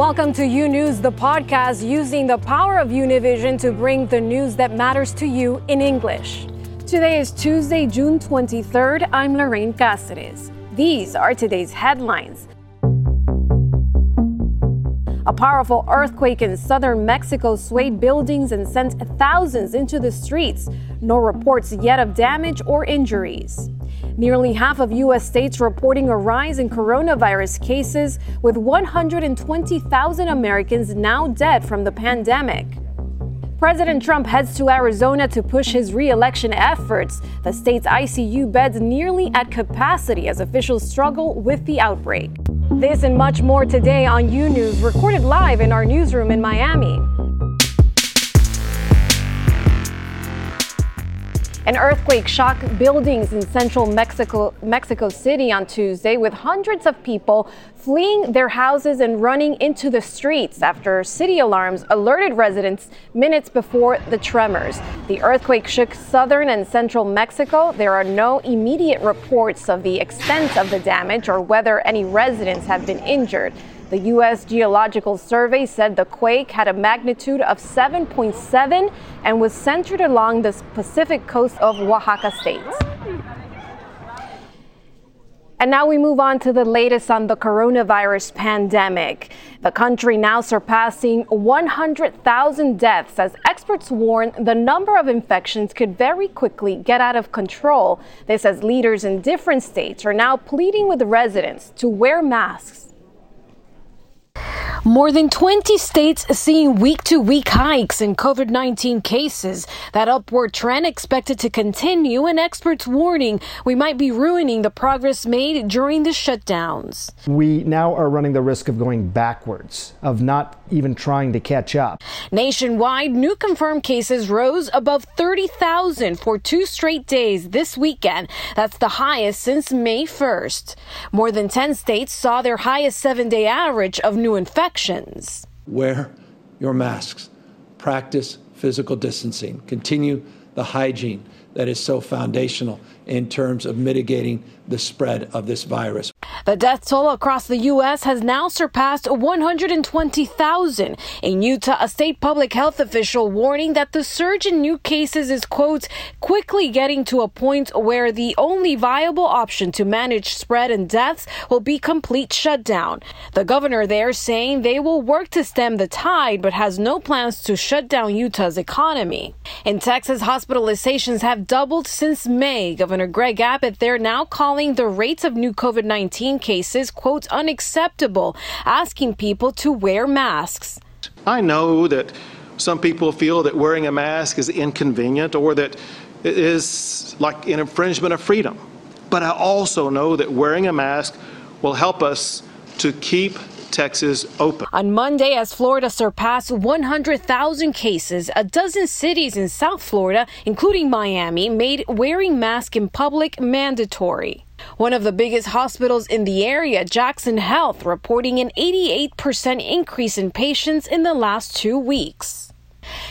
Welcome to U News, the podcast using the power of Univision to bring the news that matters to you in English. Today is Tuesday, June 23rd. I'm Lorraine Cáceres. These are today's headlines. A powerful earthquake in southern Mexico swayed buildings and sent thousands into the streets. No reports yet of damage or injuries. Nearly half of U.S. states reporting a rise in coronavirus cases, with 120,000 Americans now dead from the pandemic. President Trump heads to Arizona to push his re election efforts. The state's ICU beds nearly at capacity as officials struggle with the outbreak. This and much more today on U News, recorded live in our newsroom in Miami. An earthquake shocked buildings in central Mexico, Mexico City on Tuesday, with hundreds of people fleeing their houses and running into the streets after city alarms alerted residents minutes before the tremors. The earthquake shook southern and central Mexico. There are no immediate reports of the extent of the damage or whether any residents have been injured. The U.S. Geological Survey said the quake had a magnitude of 7.7 and was centered along the Pacific coast of Oaxaca state. And now we move on to the latest on the coronavirus pandemic. The country now surpassing 100,000 deaths as experts warn the number of infections could very quickly get out of control. This as leaders in different states are now pleading with residents to wear masks more than 20 states seeing week to week hikes in COVID 19 cases. That upward trend expected to continue, and experts warning we might be ruining the progress made during the shutdowns. We now are running the risk of going backwards, of not even trying to catch up. Nationwide, new confirmed cases rose above 30,000 for two straight days this weekend. That's the highest since May 1st. More than 10 states saw their highest seven day average of new infections infections. Wear your masks, practice physical distancing, continue the hygiene that is so foundational in terms of mitigating the spread of this virus. The death toll across the U.S. has now surpassed 120,000. In Utah, a state public health official warning that the surge in new cases is, quote, quickly getting to a point where the only viable option to manage spread and deaths will be complete shutdown. The governor there saying they will work to stem the tide, but has no plans to shut down Utah's economy. In Texas, hospitalizations have doubled since May. Governor Greg Abbott they're now calling calling the rates of new COVID 19 cases, quote, unacceptable, asking people to wear masks. I know that some people feel that wearing a mask is inconvenient or that it is like an infringement of freedom. But I also know that wearing a mask will help us to keep Texas open. On Monday, as Florida surpassed 100,000 cases, a dozen cities in South Florida, including Miami, made wearing masks in public mandatory. One of the biggest hospitals in the area, Jackson Health, reporting an 88% increase in patients in the last two weeks.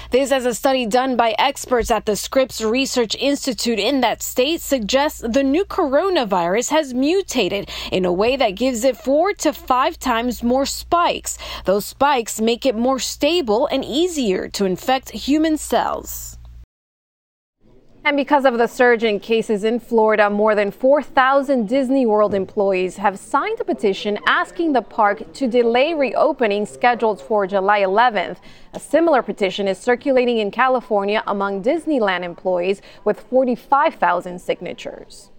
This, as a study done by experts at the Scripps Research Institute in that state, suggests the new coronavirus has mutated in a way that gives it four to five times more spikes. Those spikes make it more stable and easier to infect human cells. And because of the surge in cases in Florida, more than 4,000 Disney World employees have signed a petition asking the park to delay reopening scheduled for July 11th. A similar petition is circulating in California among Disneyland employees with 45,000 signatures.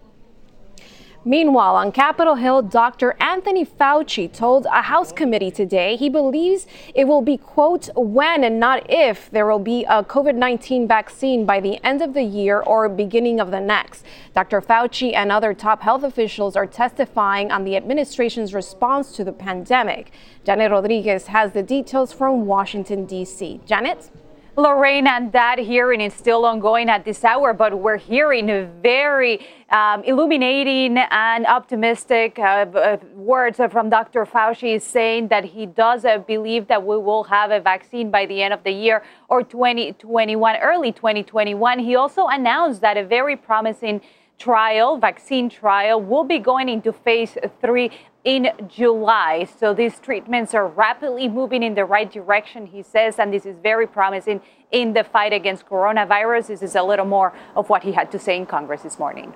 Meanwhile, on Capitol Hill, Dr. Anthony Fauci told a House committee today he believes it will be, quote, when and not if there will be a COVID 19 vaccine by the end of the year or beginning of the next. Dr. Fauci and other top health officials are testifying on the administration's response to the pandemic. Janet Rodriguez has the details from Washington, D.C. Janet? Lorraine, and that hearing is still ongoing at this hour, but we're hearing very um, illuminating and optimistic uh, uh, words from Dr. Fauci saying that he does uh, believe that we will have a vaccine by the end of the year or 2021, early 2021. He also announced that a very promising trial, vaccine trial, will be going into phase three in July. So these treatments are rapidly moving in the right direction, he says, and this is very promising in the fight against coronavirus. This is a little more of what he had to say in Congress this morning.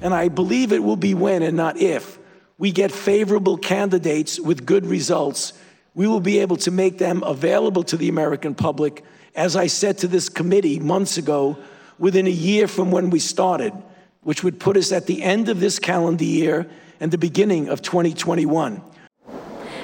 And I believe it will be when and not if we get favorable candidates with good results. We will be able to make them available to the American public, as I said to this committee months ago, within a year from when we started, which would put us at the end of this calendar year and the beginning of 2021.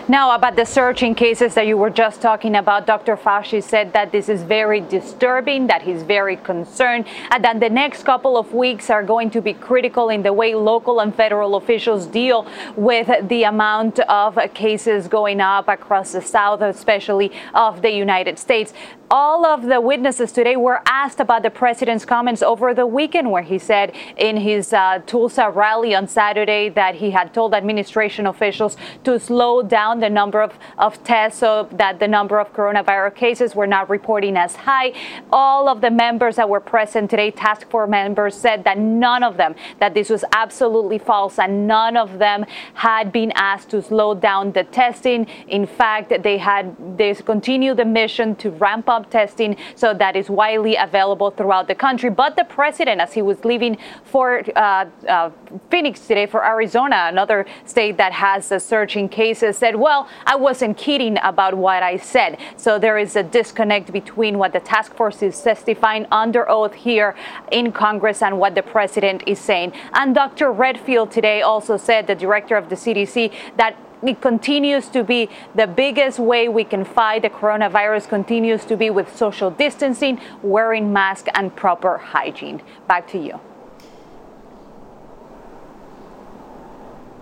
Now, about the surge in cases that you were just talking about, Dr. Fauci said that this is very disturbing, that he's very concerned, and that the next couple of weeks are going to be critical in the way local and federal officials deal with the amount of cases going up across the South, especially of the United States all of the witnesses today were asked about the president's comments over the weekend, where he said in his uh, Tulsa rally on Saturday that he had told administration officials to slow down the number of, of tests so that the number of coronavirus cases were not reporting as high. All of the members that were present today, task force members, said that none of them, that this was absolutely false, and none of them had been asked to slow down the testing. In fact, they had they continued the mission to ramp up testing so that is widely available throughout the country. But the president, as he was leaving for uh, uh, Phoenix today for Arizona, another state that has a surge in cases, said, Well, I wasn't kidding about what I said. So there is a disconnect between what the task force is testifying under oath here in Congress and what the president is saying. And Dr. Redfield today also said, the director of the CDC, that it continues to be the biggest way we can fight the coronavirus continues to be with social distancing, wearing masks, and proper hygiene. Back to you.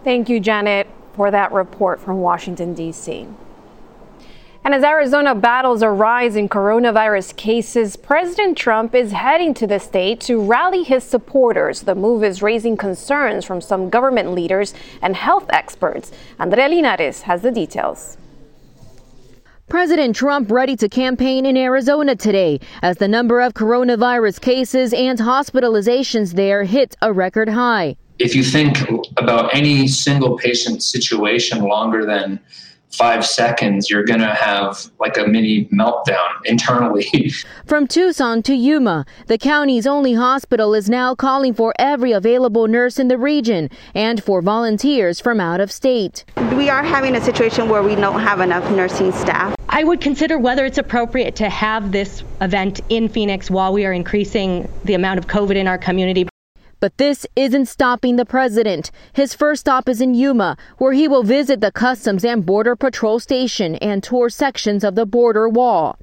Thank you, Janet, for that report from Washington, D.C. And as Arizona battles a rise in coronavirus cases, President Trump is heading to the state to rally his supporters. The move is raising concerns from some government leaders and health experts. Andrea Linares has the details. President Trump ready to campaign in Arizona today as the number of coronavirus cases and hospitalizations there hit a record high. If you think about any single patient situation longer than five seconds, you're going to have like a mini meltdown internally. From Tucson to Yuma, the county's only hospital is now calling for every available nurse in the region and for volunteers from out of state. We are having a situation where we don't have enough nursing staff. I would consider whether it's appropriate to have this event in Phoenix while we are increasing the amount of COVID in our community. But this isn't stopping the president. His first stop is in Yuma, where he will visit the Customs and Border Patrol station and tour sections of the border wall.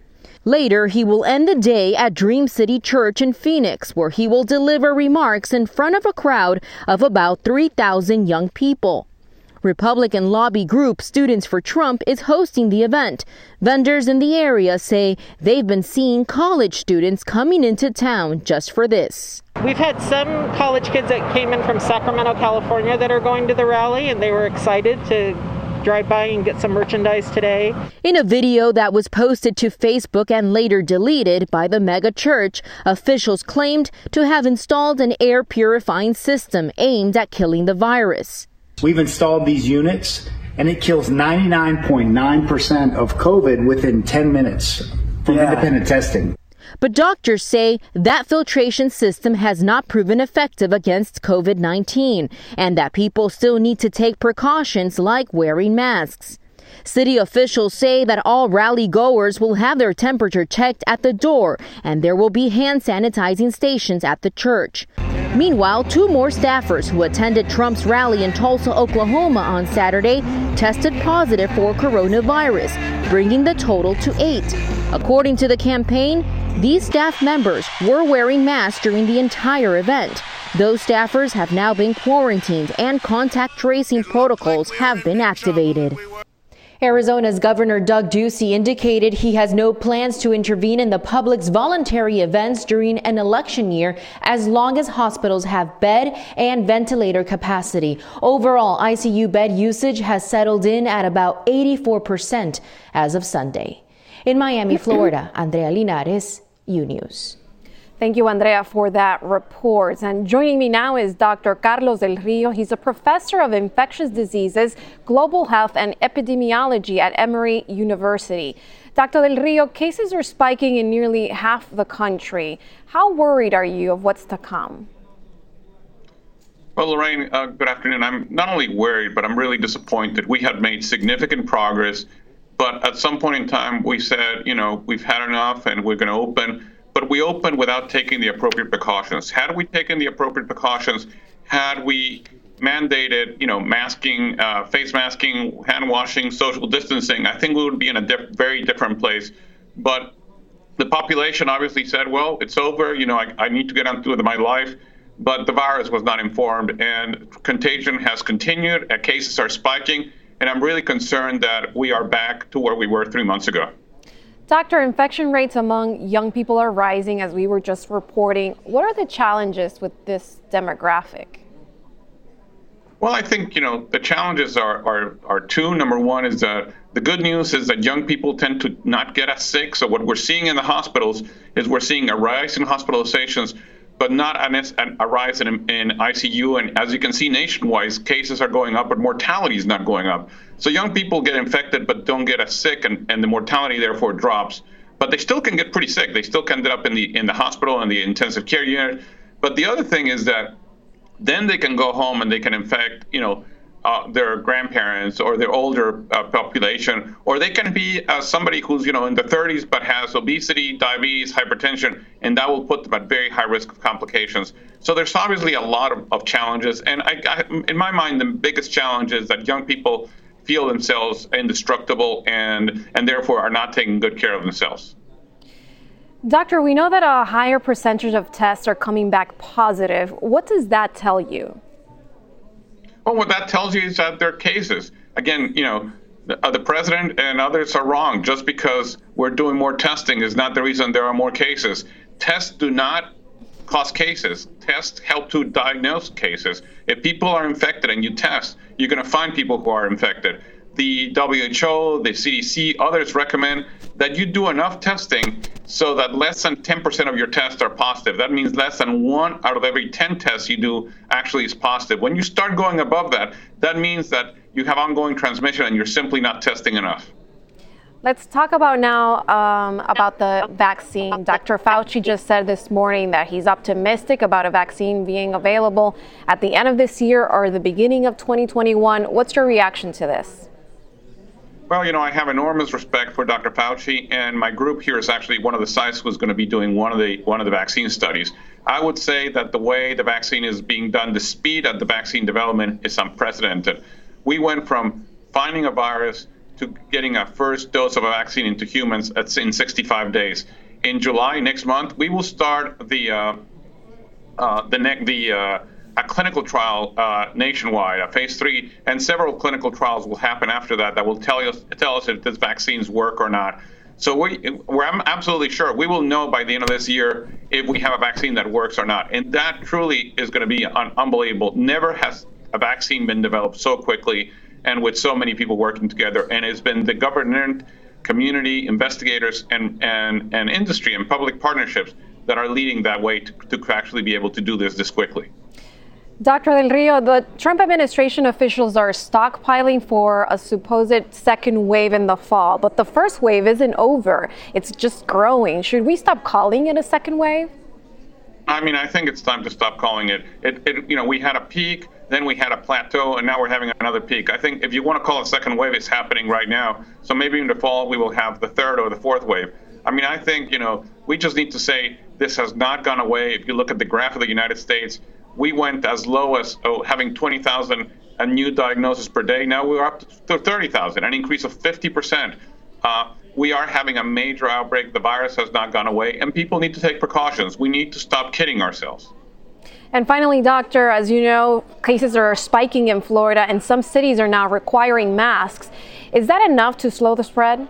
Later, he will end the day at Dream City Church in Phoenix, where he will deliver remarks in front of a crowd of about 3,000 young people. Republican lobby group Students for Trump is hosting the event. Vendors in the area say they've been seeing college students coming into town just for this. We've had some college kids that came in from Sacramento, California that are going to the rally, and they were excited to drive by and get some merchandise today. In a video that was posted to Facebook and later deleted by the mega church, officials claimed to have installed an air purifying system aimed at killing the virus. We've installed these units and it kills 99.9% of COVID within 10 minutes from yeah. independent testing. But doctors say that filtration system has not proven effective against COVID 19 and that people still need to take precautions like wearing masks. City officials say that all rally goers will have their temperature checked at the door and there will be hand sanitizing stations at the church. Meanwhile, two more staffers who attended Trump's rally in Tulsa, Oklahoma on Saturday tested positive for coronavirus, bringing the total to eight. According to the campaign, these staff members were wearing masks during the entire event. Those staffers have now been quarantined and contact tracing protocols have been activated. Arizona's Governor Doug Ducey indicated he has no plans to intervene in the public's voluntary events during an election year as long as hospitals have bed and ventilator capacity. Overall, ICU bed usage has settled in at about 84% as of Sunday. In Miami, Florida, Andrea Linares, U News. Thank you, Andrea, for that report. And joining me now is Dr. Carlos Del Rio. He's a professor of infectious diseases, global health, and epidemiology at Emory University. Dr. Del Rio, cases are spiking in nearly half the country. How worried are you of what's to come? Well, Lorraine, uh, good afternoon. I'm not only worried, but I'm really disappointed. We had made significant progress, but at some point in time, we said, you know, we've had enough and we're going to open but we opened without taking the appropriate precautions. Had we taken the appropriate precautions, had we mandated, you know, masking, uh, face masking, hand washing, social distancing, I think we would be in a diff- very different place. But the population obviously said, well, it's over. You know, I, I need to get on with my life. But the virus was not informed, and contagion has continued. Cases are spiking, and I'm really concerned that we are back to where we were three months ago. Doctor, infection rates among young people are rising, as we were just reporting. What are the challenges with this demographic? Well, I think you know the challenges are are, are two. Number one is that the good news is that young people tend to not get as sick. So what we're seeing in the hospitals is we're seeing a rise in hospitalizations but not a rise in, in ICU. And as you can see nationwide, cases are going up, but mortality is not going up. So young people get infected but don't get as sick, and, and the mortality therefore drops. But they still can get pretty sick. They still can end up in the in the hospital and the intensive care unit. But the other thing is that then they can go home and they can infect, you know, uh, their grandparents or their older uh, population, or they can be uh, somebody who's you know in the 30s but has obesity, diabetes, hypertension, and that will put them at very high risk of complications. So there's obviously a lot of, of challenges, and I, I, in my mind, the biggest challenge is that young people feel themselves indestructible and and therefore are not taking good care of themselves. Doctor, we know that a higher percentage of tests are coming back positive. What does that tell you? Well, what that tells you is that there are cases. Again, you know, the, uh, the president and others are wrong. Just because we're doing more testing is not the reason there are more cases. Tests do not cause cases. Tests help to diagnose cases. If people are infected and you test, you're going to find people who are infected the WHO, the CDC, others recommend that you do enough testing so that less than 10% of your tests are positive. That means less than one out of every 10 tests you do actually is positive. When you start going above that, that means that you have ongoing transmission and you're simply not testing enough. Let's talk about now um, about the vaccine. Dr. Fauci just said this morning that he's optimistic about a vaccine being available at the end of this year or the beginning of 2021. What's your reaction to this? Well, you know, I have enormous respect for Dr. Fauci, and my group here is actually one of the sites who's going to be doing one of the one of the vaccine studies. I would say that the way the vaccine is being done, the speed of the vaccine development is unprecedented. We went from finding a virus to getting a first dose of a vaccine into humans in 65 days. In July next month, we will start the uh, uh, the ne- the uh, a clinical trial uh, nationwide, a phase three, and several clinical trials will happen after that that will tell us tell us if these vaccines work or not. So we, we're absolutely sure we will know by the end of this year if we have a vaccine that works or not, and that truly is going to be un- unbelievable. Never has a vaccine been developed so quickly and with so many people working together, and it's been the government, community, investigators, and and and industry and public partnerships that are leading that way to, to actually be able to do this this quickly. Dr. Del Rio, the Trump administration officials are stockpiling for a supposed second wave in the fall, but the first wave isn't over. It's just growing. Should we stop calling it a second wave? I mean, I think it's time to stop calling it. It, it you know, we had a peak, then we had a plateau, and now we're having another peak. I think if you want to call a second wave, it's happening right now. So maybe in the fall we will have the third or the fourth wave. I mean, I think you know we just need to say this has not gone away. If you look at the graph of the United States, we went as low as oh, having 20,000 a new diagnosis per day. Now we're up to 30,000, an increase of 50%. Uh, we are having a major outbreak. The virus has not gone away, and people need to take precautions. We need to stop kidding ourselves. And finally, doctor, as you know, cases are spiking in Florida, and some cities are now requiring masks. Is that enough to slow the spread?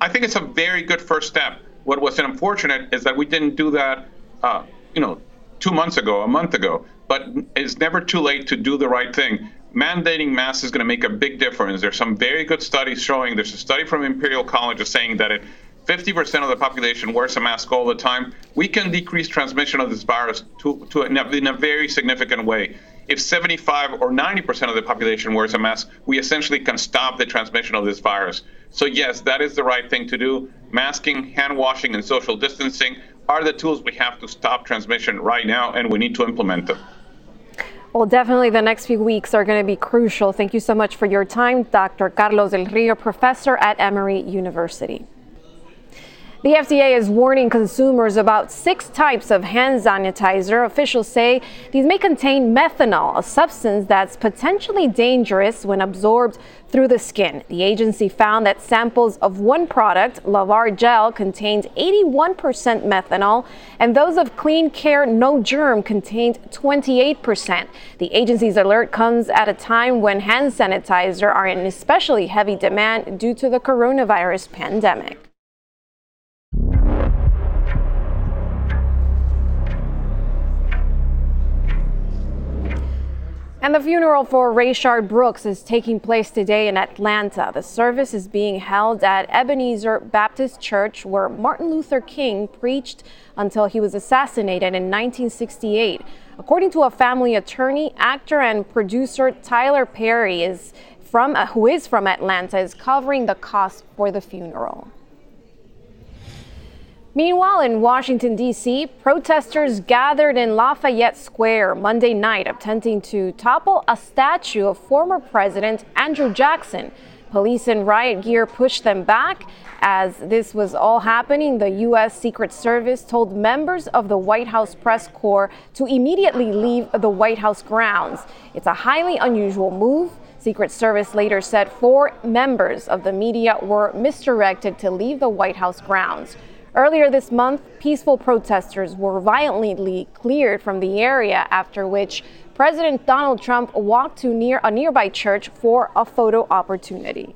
I think it's a very good first step. What was unfortunate is that we didn't do that, uh, you know, two months ago, a month ago. But it's never too late to do the right thing. Mandating masks is going to make a big difference. There's some very good studies showing. There's a study from Imperial College saying that it 50% of the population wears a mask all the time, we can decrease transmission of this virus to, to in a very significant way. If 75 or 90% of the population wears a mask, we essentially can stop the transmission of this virus. So, yes, that is the right thing to do. Masking, hand washing, and social distancing are the tools we have to stop transmission right now, and we need to implement them. Well, definitely the next few weeks are going to be crucial. Thank you so much for your time, Dr. Carlos Del Rio, professor at Emory University. The FDA is warning consumers about six types of hand sanitizer. Officials say these may contain methanol, a substance that's potentially dangerous when absorbed through the skin. The agency found that samples of one product, Lavar Gel, contained 81% methanol, and those of Clean Care No Germ contained 28%. The agency's alert comes at a time when hand sanitizer are in especially heavy demand due to the coronavirus pandemic. And the funeral for Rayshard Brooks is taking place today in Atlanta. The service is being held at Ebenezer Baptist Church, where Martin Luther King preached until he was assassinated in 1968. According to a family attorney, actor and producer Tyler Perry is from who is from Atlanta is covering the cost for the funeral. Meanwhile, in Washington, D.C., protesters gathered in Lafayette Square Monday night attempting to topple a statue of former President Andrew Jackson. Police in riot gear pushed them back. As this was all happening, the U.S. Secret Service told members of the White House press corps to immediately leave the White House grounds. It's a highly unusual move. Secret Service later said four members of the media were misdirected to leave the White House grounds. Earlier this month, peaceful protesters were violently cleared from the area, after which President Donald Trump walked to near a nearby church for a photo opportunity.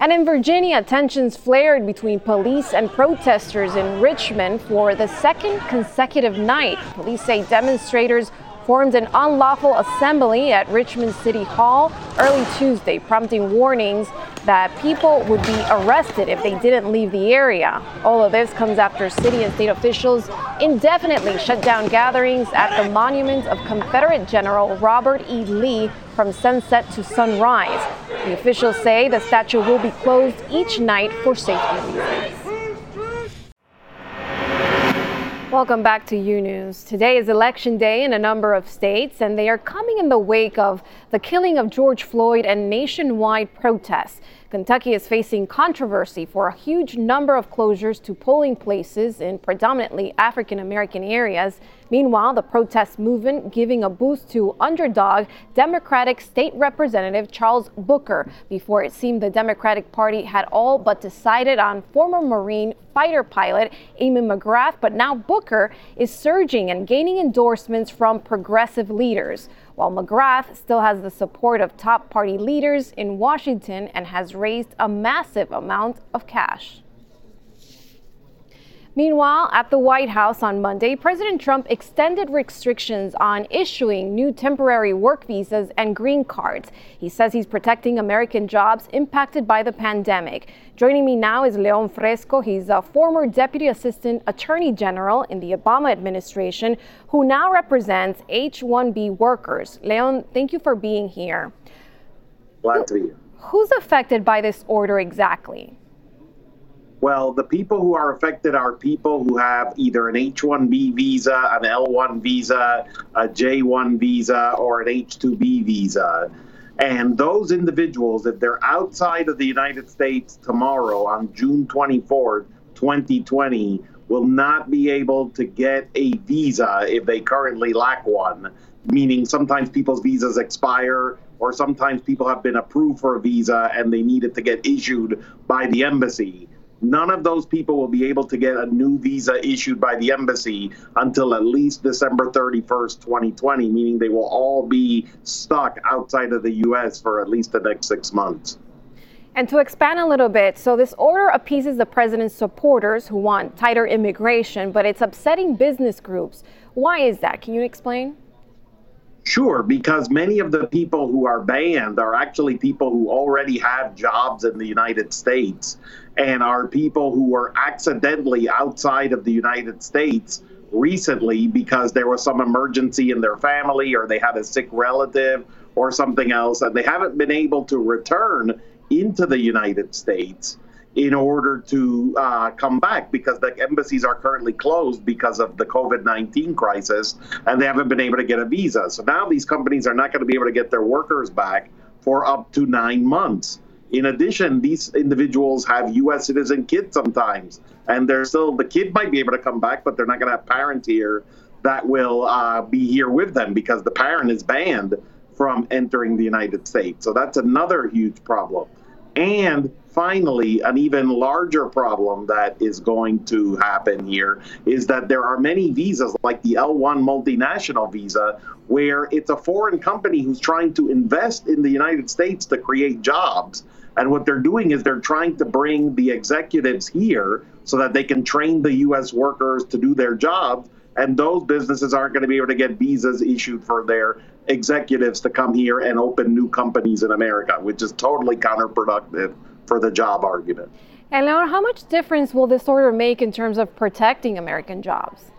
And in Virginia, tensions flared between police and protesters in Richmond for the second consecutive night. Police say demonstrators formed an unlawful assembly at Richmond City Hall early Tuesday, prompting warnings that people would be arrested if they didn't leave the area. All of this comes after city and state officials indefinitely shut down gatherings at the monument of Confederate General Robert E. Lee from sunset to sunrise. The officials say the statue will be closed each night for safety reasons. Welcome back to U News. Today is election day in a number of states, and they are coming in the wake of the killing of George Floyd and nationwide protests. Kentucky is facing controversy for a huge number of closures to polling places in predominantly African American areas. Meanwhile, the protest movement giving a boost to underdog Democratic State Representative Charles Booker before it seemed the Democratic Party had all but decided on former Marine fighter pilot Amy McGrath, but now Booker is surging and gaining endorsements from progressive leaders while McGrath still has the support of top party leaders in Washington and has raised a massive amount of cash. Meanwhile, at the White House on Monday, President Trump extended restrictions on issuing new temporary work visas and green cards. He says he's protecting American jobs impacted by the pandemic. Joining me now is Leon Fresco. He's a former Deputy Assistant Attorney General in the Obama administration who now represents H 1B workers. Leon, thank you for being here. Glad to be here. Who's affected by this order exactly? Well, the people who are affected are people who have either an H 1B visa, an L 1 visa, a J 1 visa, or an H 2B visa. And those individuals, if they're outside of the United States tomorrow on June 24th, 2020, will not be able to get a visa if they currently lack one. Meaning sometimes people's visas expire, or sometimes people have been approved for a visa and they need it to get issued by the embassy none of those people will be able to get a new visa issued by the embassy until at least December 31st, 2020, meaning they will all be stuck outside of the U.S. for at least the next six months. And to expand a little bit, so this order appeases the president's supporters who want tighter immigration, but it's upsetting business groups. Why is that? Can you explain? Sure, because many of the people who are banned are actually people who already have jobs in the United States and are people who were accidentally outside of the United States recently because there was some emergency in their family or they had a sick relative or something else and they haven't been able to return into the United States in order to uh, come back because the embassies are currently closed because of the COVID 19 crisis and they haven't been able to get a visa. So now these companies are not going to be able to get their workers back for up to nine months. In addition, these individuals have U.S. citizen kids sometimes, and they're still the kid might be able to come back, but they're not going to have parents here that will uh, be here with them because the parent is banned from entering the United States. So that's another huge problem. And finally, an even larger problem that is going to happen here is that there are many visas, like the L1 multinational visa, where it's a foreign company who's trying to invest in the United States to create jobs. And what they're doing is they're trying to bring the executives here so that they can train the U.S. workers to do their jobs. And those businesses aren't going to be able to get visas issued for their executives to come here and open new companies in America, which is totally counterproductive for the job argument. And now, how much difference will this order make in terms of protecting American jobs?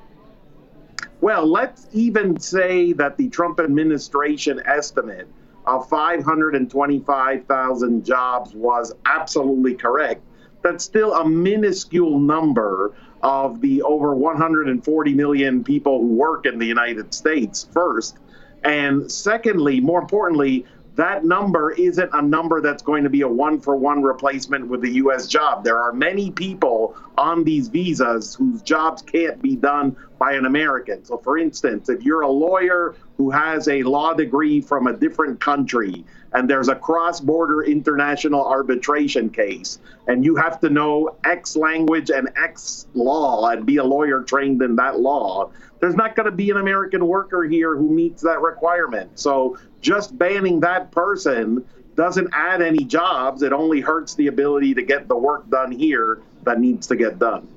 Well, let's even say that the Trump administration estimate of 525,000 jobs was absolutely correct. That's still a minuscule number of the over 140 million people who work in the United States, first. And secondly, more importantly, that number isn't a number that's going to be a one for one replacement with the U.S. job. There are many people on these visas whose jobs can't be done by an American. So, for instance, if you're a lawyer who has a law degree from a different country and there's a cross border international arbitration case, and you have to know X language and X law and be a lawyer trained in that law, there's not going to be an American worker here who meets that requirement. So just banning that person doesn't add any jobs. It only hurts the ability to get the work done here that needs to get done.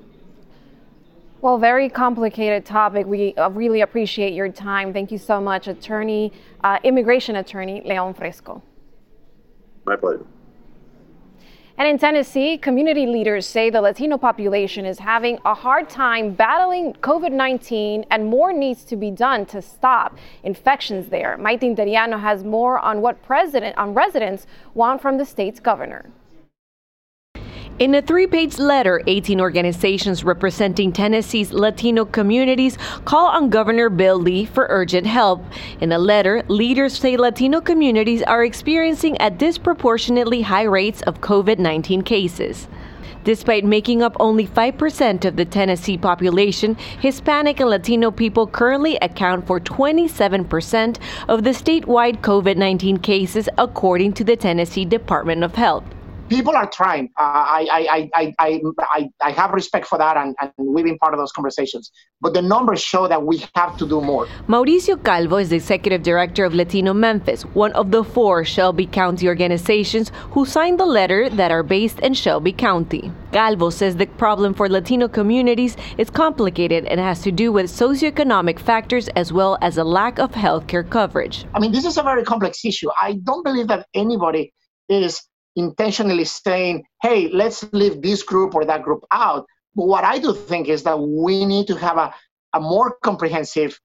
Well, very complicated topic. We uh, really appreciate your time. Thank you so much, attorney, uh, immigration attorney Leon Fresco. My pleasure. And in Tennessee, community leaders say the Latino population is having a hard time battling COVID 19 and more needs to be done to stop infections there. Maite Interiano has more on what president on residents want from the state's governor. In a three page letter, 18 organizations representing Tennessee's Latino communities call on Governor Bill Lee for urgent help. In the letter, leaders say Latino communities are experiencing at disproportionately high rates of COVID 19 cases. Despite making up only 5% of the Tennessee population, Hispanic and Latino people currently account for 27% of the statewide COVID 19 cases, according to the Tennessee Department of Health people are trying. Uh, I, I, I, I, I have respect for that, and, and we've been part of those conversations. But the numbers show that we have to do more. Mauricio Calvo is the executive director of Latino Memphis, one of the four Shelby County organizations who signed the letter that are based in Shelby County. Calvo says the problem for Latino communities is complicated and has to do with socioeconomic factors as well as a lack of health care coverage. I mean, this is a very complex issue. I don't believe that anybody is intentionally saying, hey, let's leave this group or that group out. But what I do think is that we need to have a, a more comprehensive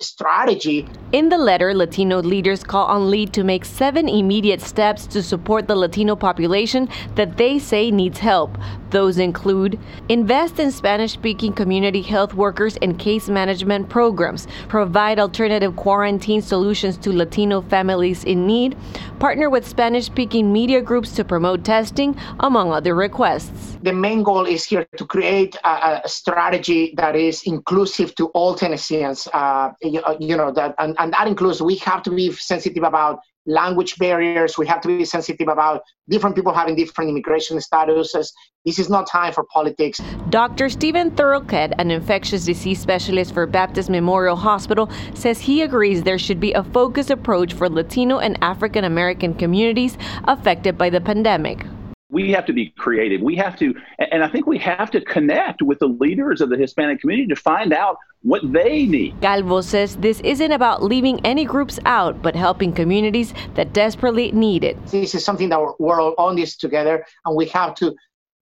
strategy. In the letter, Latino leaders call on Lee to make seven immediate steps to support the Latino population that they say needs help. Those include invest in Spanish speaking community health workers and case management programs, provide alternative quarantine solutions to Latino families in need, partner with Spanish speaking media groups to promote testing, among other requests. The main goal is here to create a, a strategy that is inclusive to all Tennesseans. Uh, you, uh, you know that and, and that includes we have to be sensitive about language barriers we have to be sensitive about different people having different immigration statuses. This is not time for politics. Dr Stephen Threlkeld an infectious disease specialist for baptist memorial hospital says he agrees there should be a focused approach for latino and african american communities affected by the pandemic we have to be creative. We have to, and I think we have to connect with the leaders of the Hispanic community to find out what they need. Calvo says this isn't about leaving any groups out, but helping communities that desperately need it. This is something that we're all on this together, and we have to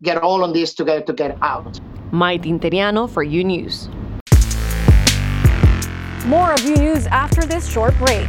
get all on this together to get out. Maite Interiano for U News. More of U News after this short break.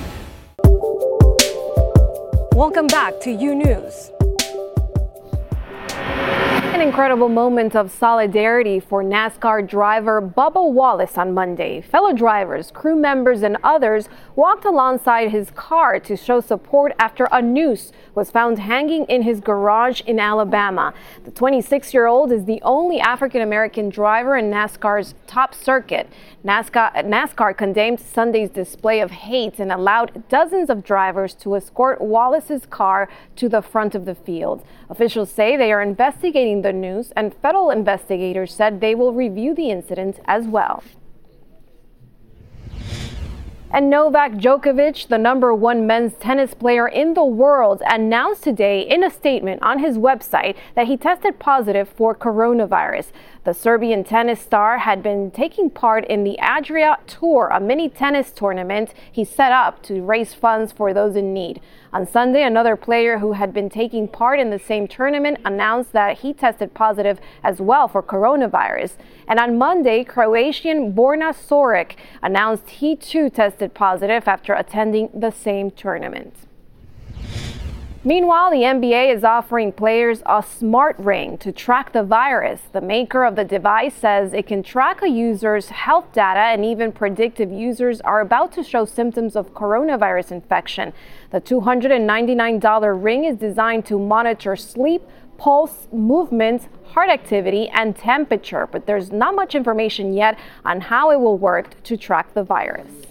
Welcome back to U News. An incredible moment of solidarity for NASCAR driver Bubba Wallace on Monday. Fellow drivers, crew members, and others walked alongside his car to show support after a noose was found hanging in his garage in Alabama. The 26 year old is the only African American driver in NASCAR's top circuit. NASCAR, NASCAR condemned Sunday's display of hate and allowed dozens of drivers to escort Wallace's car to the front of the field. Officials say they are investigating the news, and federal investigators said they will review the incident as well. And Novak Djokovic, the number one men's tennis player in the world, announced today in a statement on his website that he tested positive for coronavirus. The Serbian tennis star had been taking part in the Adria Tour, a mini tennis tournament he set up to raise funds for those in need. On Sunday, another player who had been taking part in the same tournament announced that he tested positive as well for coronavirus. And on Monday, Croatian Borna Coric announced he too tested positive after attending the same tournament. Meanwhile, the NBA is offering players a smart ring to track the virus. The maker of the device says it can track a user's health data and even predict if users are about to show symptoms of coronavirus infection. The $299 ring is designed to monitor sleep, pulse, movement, heart activity, and temperature, but there's not much information yet on how it will work to track the virus.